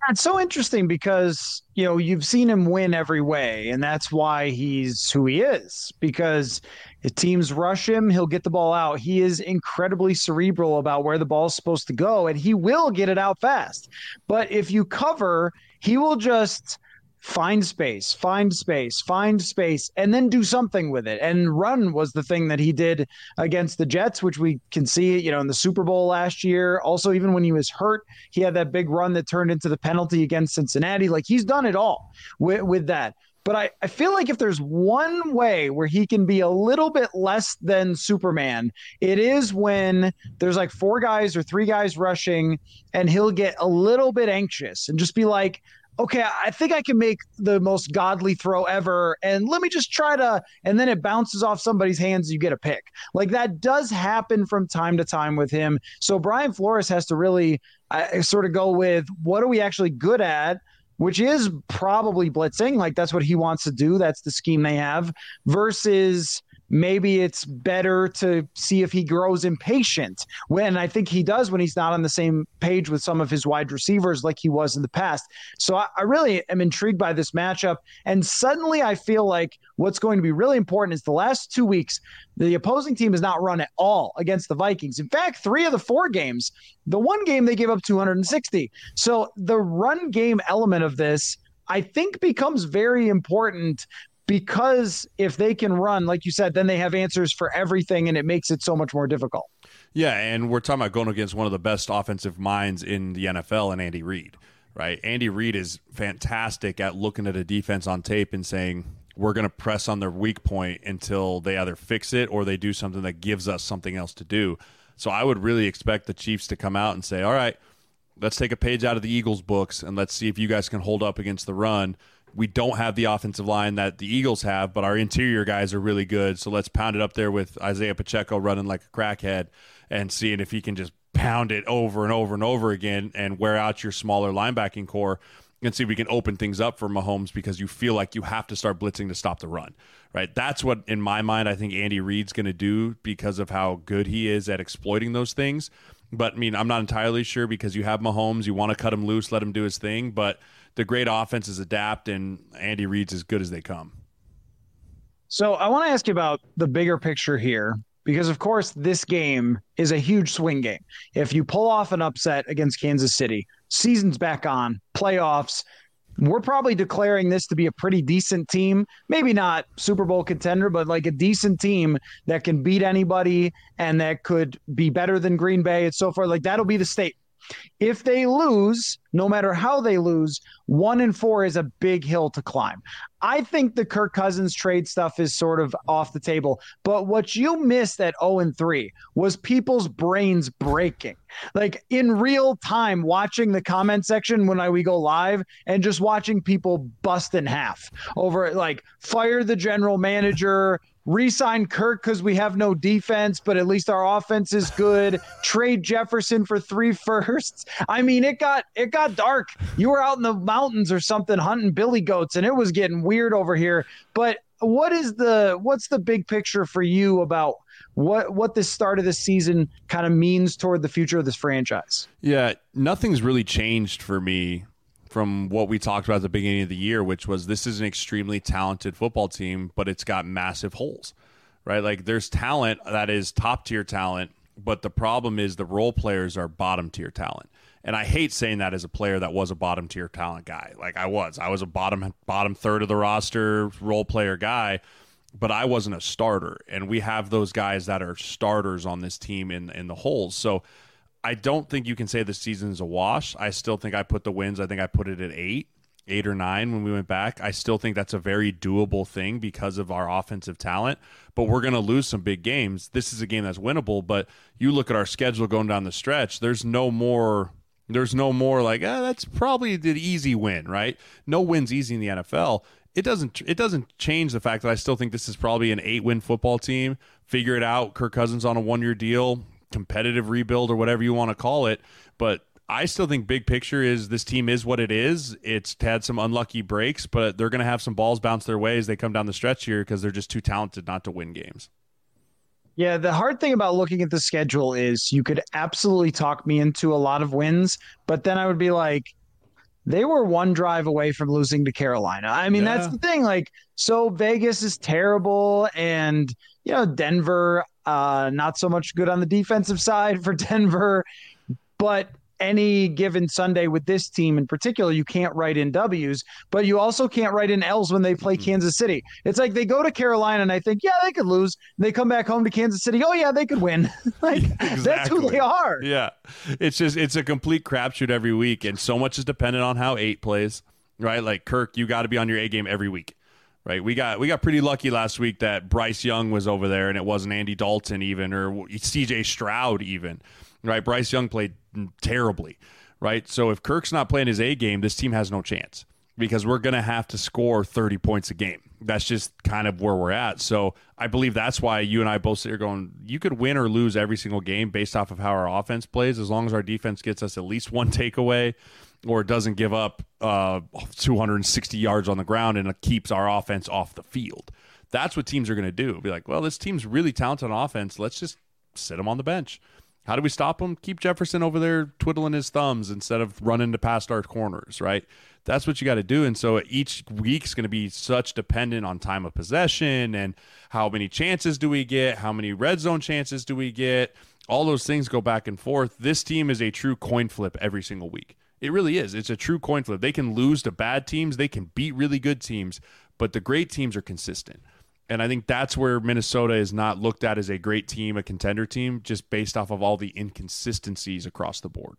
It's so interesting because you know you've seen him win every way, and that's why he's who he is. Because if teams rush him, he'll get the ball out. He is incredibly cerebral about where the ball is supposed to go, and he will get it out fast. But if you cover, he will just find space, find space, find space, and then do something with it. And run was the thing that he did against the Jets, which we can see, you know, in the Super Bowl last year. Also, even when he was hurt, he had that big run that turned into the penalty against Cincinnati. Like he's done it all with, with that. But I, I feel like if there's one way where he can be a little bit less than Superman, it is when there's like four guys or three guys rushing and he'll get a little bit anxious and just be like, okay, I think I can make the most godly throw ever. And let me just try to, and then it bounces off somebody's hands. You get a pick. Like that does happen from time to time with him. So Brian Flores has to really sort of go with what are we actually good at? Which is probably blitzing. Like that's what he wants to do. That's the scheme they have versus maybe it's better to see if he grows impatient when I think he does when he's not on the same page with some of his wide receivers like he was in the past. So I, I, really am intrigued by this matchup. And suddenly I feel like what's going to be really important is the last two weeks, the opposing team has not run at all against the Vikings. In fact, three of the four games, the one game they gave up 260. So the run game element of this. I think becomes very important because if they can run, like you said, then they have answers for everything and it makes it so much more difficult. Yeah, and we're talking about going against one of the best offensive minds in the NFL and Andy Reid, right? Andy Reid is fantastic at looking at a defense on tape and saying, we're going to press on their weak point until they either fix it or they do something that gives us something else to do. So I would really expect the Chiefs to come out and say, all right, let's take a page out of the Eagles' books and let's see if you guys can hold up against the run. We don't have the offensive line that the Eagles have, but our interior guys are really good. So let's pound it up there with Isaiah Pacheco running like a crackhead and seeing if he can just pound it over and over and over again and wear out your smaller linebacking corps and see if we can open things up for Mahomes because you feel like you have to start blitzing to stop the run, right? That's what, in my mind, I think Andy Reid's going to do because of how good he is at exploiting those things. But I mean, I'm not entirely sure because you have Mahomes, you want to cut him loose, let him do his thing. But the great offenses adapt, and Andy Reid's as good as they come. So I want to ask you about the bigger picture here because of course this game is a huge swing game. If you pull off an upset against Kansas City, season's back on, playoffs, we're probably declaring this to be a pretty decent team. Maybe not Super Bowl contender, but like a decent team that can beat anybody and that could be better than Green Bay and so far, Like that'll be the state. If they lose, no matter how they lose, one and four is a big hill to climb. I think the Kirk Cousins trade stuff is sort of off the table. But what you missed at 0 and 3 was people's brains breaking. Like in real time, watching the comment section when I we go live and just watching people bust in half over like fire the general manager, Resign Kirk because we have no defense, but at least our offense is good. [LAUGHS] Trade Jefferson for three firsts. I mean, it got it got dark. You were out in the mountains or something hunting billy goats, and it was getting weird over here. But what is the what's the big picture for you about what what the start of the season kind of means toward the future of this franchise? Yeah, nothing's really changed for me from what we talked about at the beginning of the year, which was this is an extremely talented football team, but it's got massive holes, right? Like there's talent that is top tier talent, but the problem is the role players are bottom tier talent. And I hate saying that as a player that was a bottom tier talent guy. Like I was. I was a bottom bottom third of the roster role player guy, but I wasn't a starter. And we have those guys that are starters on this team in in the holes. So I don't think you can say the season is a wash. I still think I put the wins. I think I put it at eight, eight or nine when we went back. I still think that's a very doable thing because of our offensive talent. But we're going to lose some big games. This is a game that's winnable. But you look at our schedule going down the stretch. There's no more. There's no more like ah, that's probably the easy win, right? No wins easy in the NFL. It doesn't. It doesn't change the fact that I still think this is probably an eight-win football team. Figure it out. Kirk Cousins on a one-year deal competitive rebuild or whatever you want to call it. But I still think big picture is this team is what it is. It's had some unlucky breaks, but they're going to have some balls bounce their way as they come down the stretch here because they're just too talented not to win games. Yeah, the hard thing about looking at the schedule is you could absolutely talk me into a lot of wins, but then I would be like, they were one drive away from losing to Carolina. I mean, yeah. that's the thing. Like, so Vegas is terrible, and you know, Denver, uh, not so much good on the defensive side for [LAUGHS] Denver, but any given Sunday with this team in particular, you can't write in W's, but you also can't write in L's when they play mm-hmm. Kansas City. It's like they go to Carolina and I think, yeah, they could lose. And They come back home to Kansas City. Oh yeah, they could win. [LAUGHS] like exactly. [LAUGHS] that's who they are. Yeah, it's just it's a complete crapshoot every week, and so much is dependent on how eight plays. Right, like Kirk, you got to be on your A game every week right? We got we got pretty lucky last week that Bryce Young was over there and it wasn't Andy Dalton even or C.J. Stroud even, right? Bryce Young played terribly, right? So if Kirk's not playing his A game, this team has no chance because we're going to have to score 30 points a game. That's just kind of where we're at. So I believe that's why you and I both sit here going, you could win or lose every single game based off of how our offense plays, as long as our defense gets us at least one [LAUGHS] takeaway or doesn't give up uh, 260 yards on the ground and it keeps our offense off the field. That's what teams are going to do. Be like, well, this team's really talented on offense. Let's just sit them on the bench. How do we stop them? Keep Jefferson over there twiddling his thumbs instead of running to past our corners, right? That's what you got to do. And so each week's going to be such dependent on time of possession and how many chances do we get? How many red zone chances do we get? All those things go back and forth. This team is a true coin flip every single week. It really is. It's a true coin flip. They can lose to bad teams, they can beat really good teams, but the great teams are consistent. And I think that's where Minnesota is not looked at as a great team, a contender team, just based off of all the inconsistencies across the board.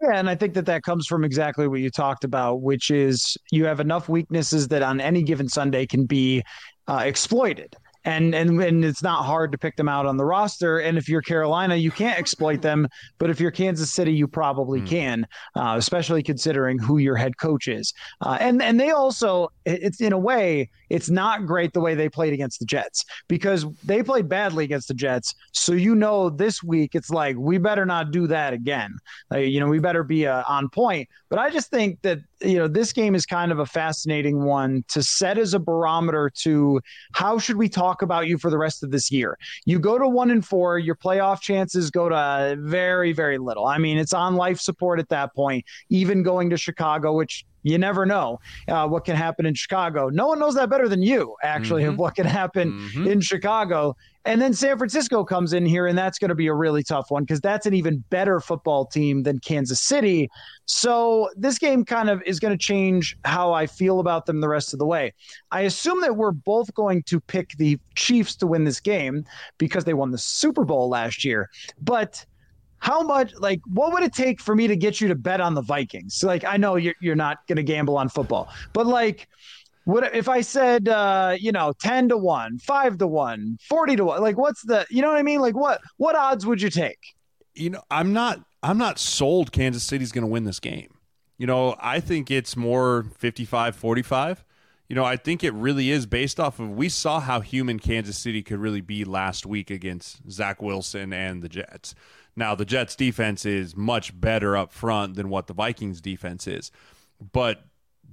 Yeah, and I think that that comes from exactly what you talked about, which is you have enough weaknesses that on any given Sunday can be uh, exploited. And and and it's not hard to pick them out on the roster. And if you're Carolina, you can't exploit them, but if you're Kansas City, you probably mm. can, uh, especially considering who your head coach is. Uh, and and they also, it's in a way, it's not great the way they played against the Jets because they played badly against the Jets. So you know, this week it's like we better not do that again. you know, we better be uh, on point. But I just think that you know this game is kind of a fascinating one to set as a barometer to how should we talk about you for the rest of this year you go to one and four your playoff chances go to very very little i mean it's on life support at that point even going to chicago which you never know uh, what can happen in Chicago. No one knows that better than you, actually, mm-hmm. of what can happen mm-hmm. in Chicago. And then San Francisco comes in here, and that's going to be a really tough one because that's an even better football team than Kansas City. So this game kind of is going to change how I feel about them the rest of the way. I assume that we're both going to pick the Chiefs to win this game because they won the Super Bowl last year. But how much like what would it take for me to get you to bet on the Vikings? Like I know you're you're not going to gamble on football, but like what if I said uh, you know 10 to 1, 5 to 1, 40 to 1? Like what's the you know what I mean? Like what what odds would you take? You know, I'm not I'm not sold Kansas City's going to win this game. You know, I think it's more 55-45. You know, I think it really is based off of we saw how human Kansas City could really be last week against Zach Wilson and the Jets. Now, the Jets defense is much better up front than what the Vikings defense is. But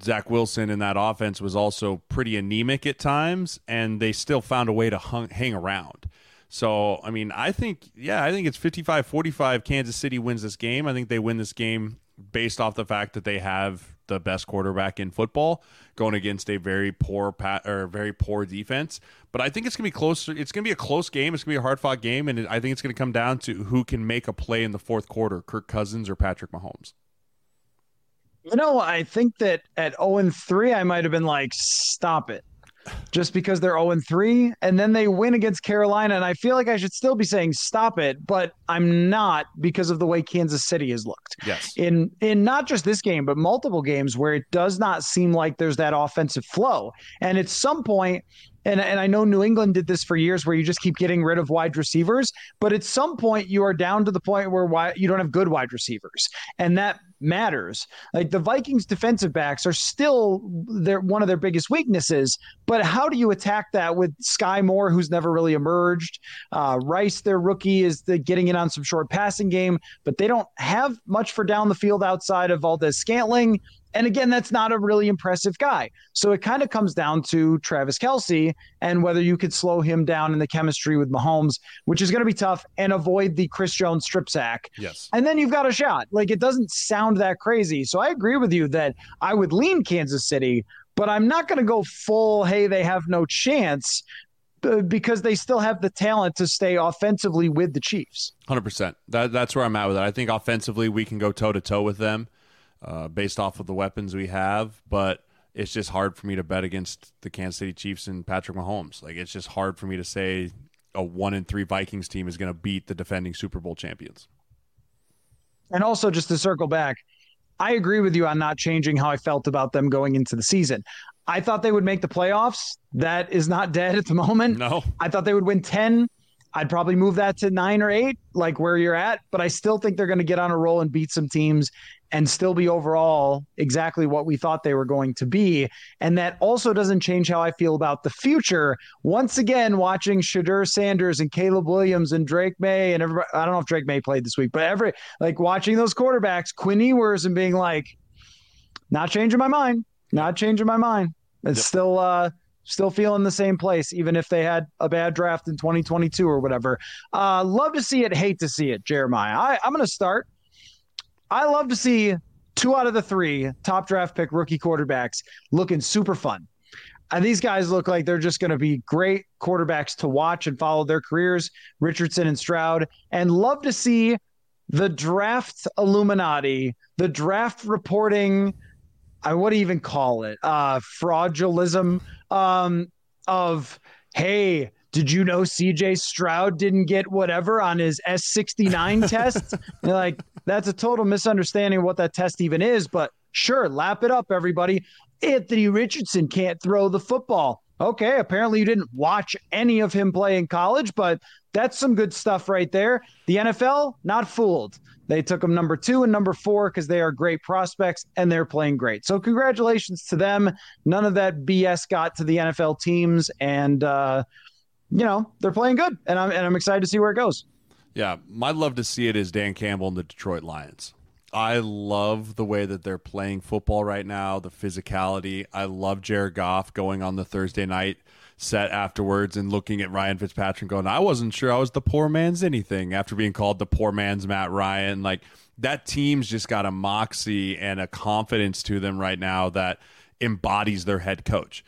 Zach Wilson in that offense was also pretty anemic at times, and they still found a way to hung, hang around. So, I mean, I think, yeah, I think it's 55 45. Kansas City wins this game. I think they win this game based off the fact that they have the best quarterback in football going against a very poor pat or very poor defense. But I think it's gonna be close. It's gonna be a close game. It's gonna be a hard fought game, and I think it's gonna come down to who can make a play in the fourth quarter: Kirk Cousins or Patrick Mahomes. You know, I think that at 0 and 3, I might have been like, stop it just because they're 0 3 and then they win against Carolina. And I feel like I should still be saying stop it, but I'm not because of the way Kansas City has looked. Yes. In in not just this game, but multiple games where it does not seem like there's that offensive flow. And at some point, and, and I know New England did this for years where you just keep getting rid of wide receivers, but at some point you are down to the point where why, you don't have good wide receivers. And that matters. Like the Vikings defensive backs are still their one of their biggest weaknesses, but how do you attack that with Skyy Moore, who's never really emerged? Uh, Rice, their rookie, is the, getting in on some short passing game, but they don't have much for down the field outside of Valdes-Scantling and again, that's not a really impressive guy. So it kind of comes down to Travis Kelce and whether you could slow him down in the chemistry with Mahomes, which is going to be tough, and avoid the Chris Jones strip sack. Yes. And then you've got a shot. Like it doesn't sound that crazy. So I agree with you that I would lean Kansas City, but I'm not going to go full, hey, they have no chance because they still have the talent to stay offensively with the Chiefs. 100%. That, that's where I'm at with it. I think offensively we can go toe to toe with them uh, based off of the weapons we have, but it's just hard for me to bet against the Kansas City Chiefs and Patrick Mahomes. Like it's just hard for me to say a one in three Vikings team is going to beat the defending Super Bowl champions. And also, just to circle back, I agree with you on not changing how I felt about them going into the season. I thought they would make the playoffs. That is not [LAUGHS] dead at the moment. No. I thought they would win 10. I'd probably move that to nine or eight, like where you're at. But I still think they're going to get on a roll and beat some teams and still be overall exactly what we thought they were going to be. And that also doesn't change how I feel about the future. Once again, watching Shedeur Sanders and Caleb Williams and Drake Maye and everybody, I don't know if Drake Maye played this week, but every like watching those quarterbacks, Quinn Ewers, and being like, not changing my mind, not changing my mind. It's yep. still, uh, still feeling the same place, even if they had a bad draft in 2022 or whatever. Uh, love to see it, hate to see it, Jeremiah. I, I'm going to start I love to see two out of the three top draft pick rookie quarterbacks looking super fun. And these guys look like they're just going to be great quarterbacks to watch and follow their careers, Richardson and Stroud. And love to see the draft Illuminati, the draft reporting, I would even call it uh, fraudulism um, of, hey, did you know CJ Stroud didn't get whatever on his S69 [LAUGHS] test? You're like, that's a total misunderstanding of what that test even is. But sure, lap it up, everybody. Anthony Richardson can't throw the football. Okay, apparently you didn't watch any of him play in college, but that's some good stuff right there. The NFL, not fooled. They took him number two and number four because they are great prospects and they're playing great. So congratulations to them. None of that BS got to the NFL teams, and uh, you know they're playing good, and I'm and I'm excited to see where it goes. Yeah, I'd love to see it is Dan Campbell and the Detroit Lions. I love the way that they're playing football right now, the physicality. I love Jared Goff going on the Thursday night set afterwards and looking at Ryan Fitzpatrick going, I wasn't sure I was the poor man's anything after being called the poor man's Matt Ryan. Like that team's just got a moxie and a confidence to them right now that embodies their head coach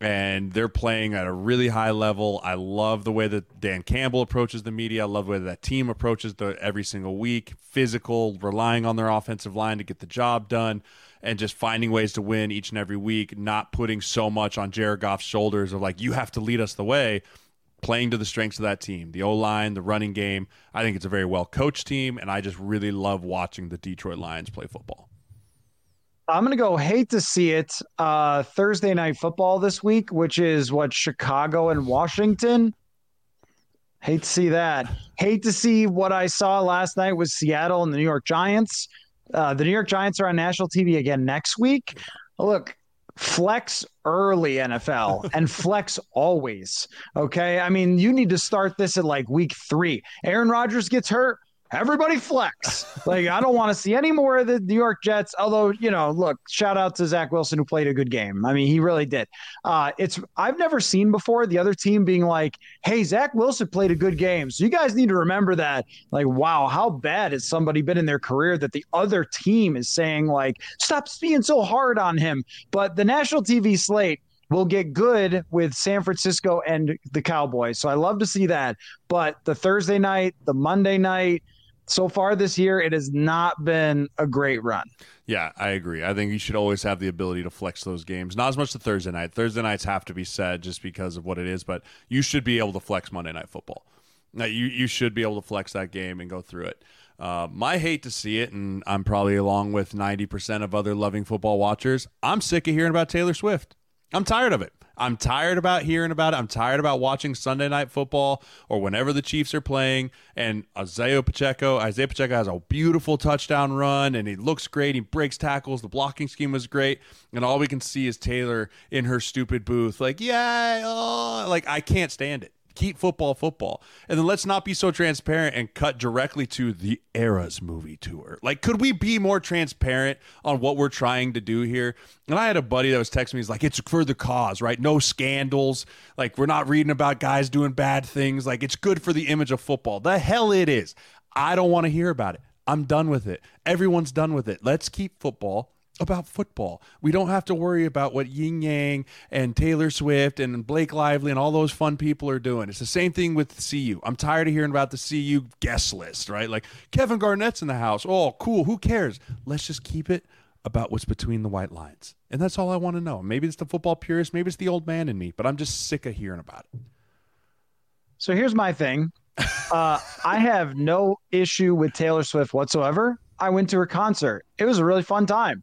and they're playing at a really high level. I love the way that Dan Campbell approaches the media. I love the way that, team approaches the every single week, physical, relying on their offensive line to get the job done, and just finding ways to win each and every week, not putting so much on Jared Goff's shoulders of like, you have to lead us the way. Playing to the strengths of that team, the O line, the running game. I think it's a very well coached team, and I just really love watching the Detroit Lions play football. I'm going to go hate to see it. Uh, Thursday night football this week, which is what Chicago and Washington. Hate to see that. Hate to see what I saw last night with Seattle and the New York Giants. Uh, the New York Giants are on national TV again next week. Look, flex early NFL [LAUGHS] and flex always. Okay. I mean, you need to start this at like week three. Aaron Rodgers gets hurt everybody flex. like I don't want to see any more of the New York Jets. Although you know, look, shout out to Zach Wilson who played a good game. I mean, he really did. Uh, it's I've never seen before the other team being like, "Hey, Zach Wilson played a good game." So you guys need to remember that. Like, wow, how bad has somebody been in their career that the other team is saying like, "Stop being so hard on him." But the national TV slate will get good with San Francisco and the Cowboys. So I love to see that. But the Thursday night, the Monday night, so far this year, it has not been a great run. Yeah, I agree. I think you should always have the ability to flex those games. Not as much the Thursday night. Thursday nights have to be said just because of what it is, but you should be able to flex Monday night football. Now, you you should be able to flex that game and go through it. Uh, my hate to see it, and I'm probably along with 90% of other loving football watchers. I'm sick of hearing about Taylor Swift. I'm tired of it. I'm tired about hearing about it. I'm tired about watching Sunday night football or whenever the Chiefs are playing. And Isaiah Pacheco, Isaiah Pacheco has a beautiful touchdown run and he looks great. He breaks tackles. The blocking scheme was great. And all we can see is Taylor in her stupid booth, like, yeah, oh, like I can't stand it keep football football. And then let's not be so transparent and cut directly to the Eras movie tour. Like, could we be more transparent on what we're trying to do here? And I had a buddy that was texting me, he's like, it's for the cause, right? No scandals. Like, we're not reading about guys doing bad things. Like, it's good for the image of football. The hell it is. I don't want to hear about it. I'm done with it. Everyone's done with it. Let's keep football about football. We don't have to worry about what Yin Yang and Taylor Swift and Blake Lively and all those fun people are doing. It's the same thing with CU. I'm tired of hearing about the CU guest list, right? Like Kevin Garnett's in the house. Oh, cool. Who cares? Let's just keep it about what's between the white lines. And that's all I want to know. Maybe it's the football purist, maybe it's the old man in me, but I'm just sick of hearing about it. So here's my thing. Uh, I have no issue with Taylor Swift whatsoever. I went to her concert. It was a really fun time.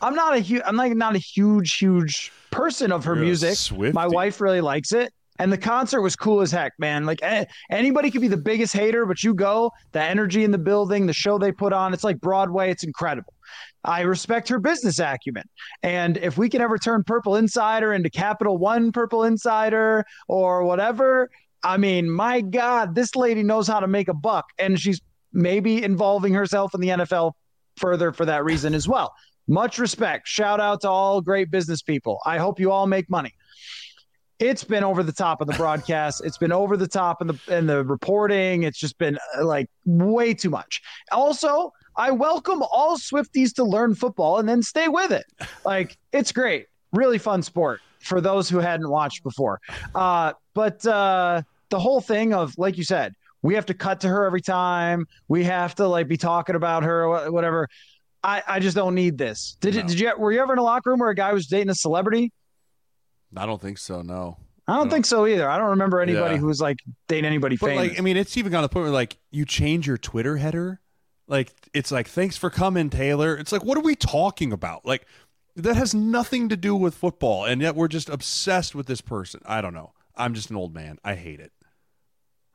I'm not a huge, I'm like not a huge, huge person of her You're music. My wife really likes it. And the concert was cool as heck, man. Like eh, anybody could be the biggest hater, but you go, the energy in the building, the show they put on, it's like Broadway. It's incredible. I respect her business acumen. And if we can ever turn Purple Insider into Capital One Purple Insider or whatever, I mean, my God, this lady knows how to make a buck. And she's maybe involving herself in the NFL further for that reason as well. Much respect. Shout out to all great business people. I hope you all make money. It's been over the top of the broadcast. It's been over the top in the in the reporting. It's just been uh, like way too much. Also, I welcome all Swifties to learn football and then stay with it. Like it's great, really fun sport for those who hadn't watched before. Uh, but uh, the whole thing of, like you said, we have to cut to her every time. We have to like be talking about her, whatever. I, I just don't need this. Did no. it? Did you? Were you ever in a locker room where a guy was dating a celebrity? I don't think so. No. I don't, I don't think so either. I don't remember anybody yeah. who was like dating anybody but famous. Like, I mean, it's even gone to the point where like you change your Twitter header. Like it's like, thanks for coming, Taylor. It's like, what are we talking about? Like, that has nothing to do with football, and yet we're just obsessed with this person. I don't know. I'm just an old man. I hate it.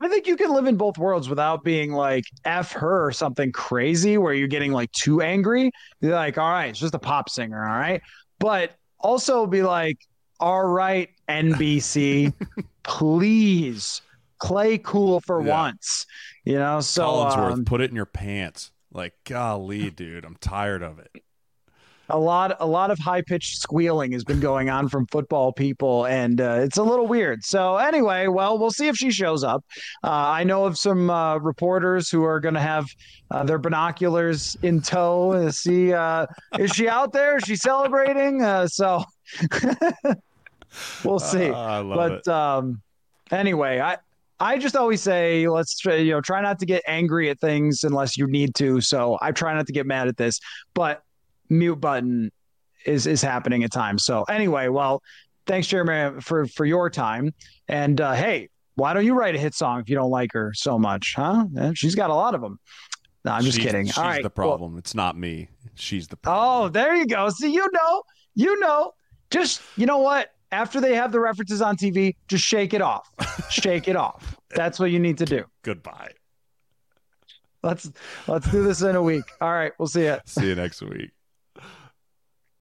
I think you can live in both worlds without being like F her or something crazy where you're getting like too angry. You're like, all right, it's just a pop singer, all right. But also be like, all right, NBC, [LAUGHS] please play cool for yeah. once. You know, so Collinsworth, um, put it in your pants. Like, golly, dude, I'm tired of it a lot a lot of high pitched squealing has been going on from football people and uh, it's a little weird. So anyway well we'll see if she shows up. Uh, i know of some uh, reporters who are going to have uh, their binoculars in tow to see uh, is she out there? Is she celebrating? Uh, so [LAUGHS] we'll see. But um, anyway i I just always say, let's try, you know, try not to get angry at things unless you need to. So I try not to get mad at this, but mute button is is happening at times. So anyway, well, thanks Jeremy for for your time. And uh, hey, why don't you write a hit song if you don't like her so much, huh? she's got a lot of them. No, I'm just she's, kidding. She's All right, the problem. Well, it's not me. She's the problem. Oh, there you go. See, you know, you know. Just you know what? After they have the references on TV, just shake it off. shake it off. That's what you need to do. Goodbye. Let's let's do this in a week. All right, we'll see you. See you next week.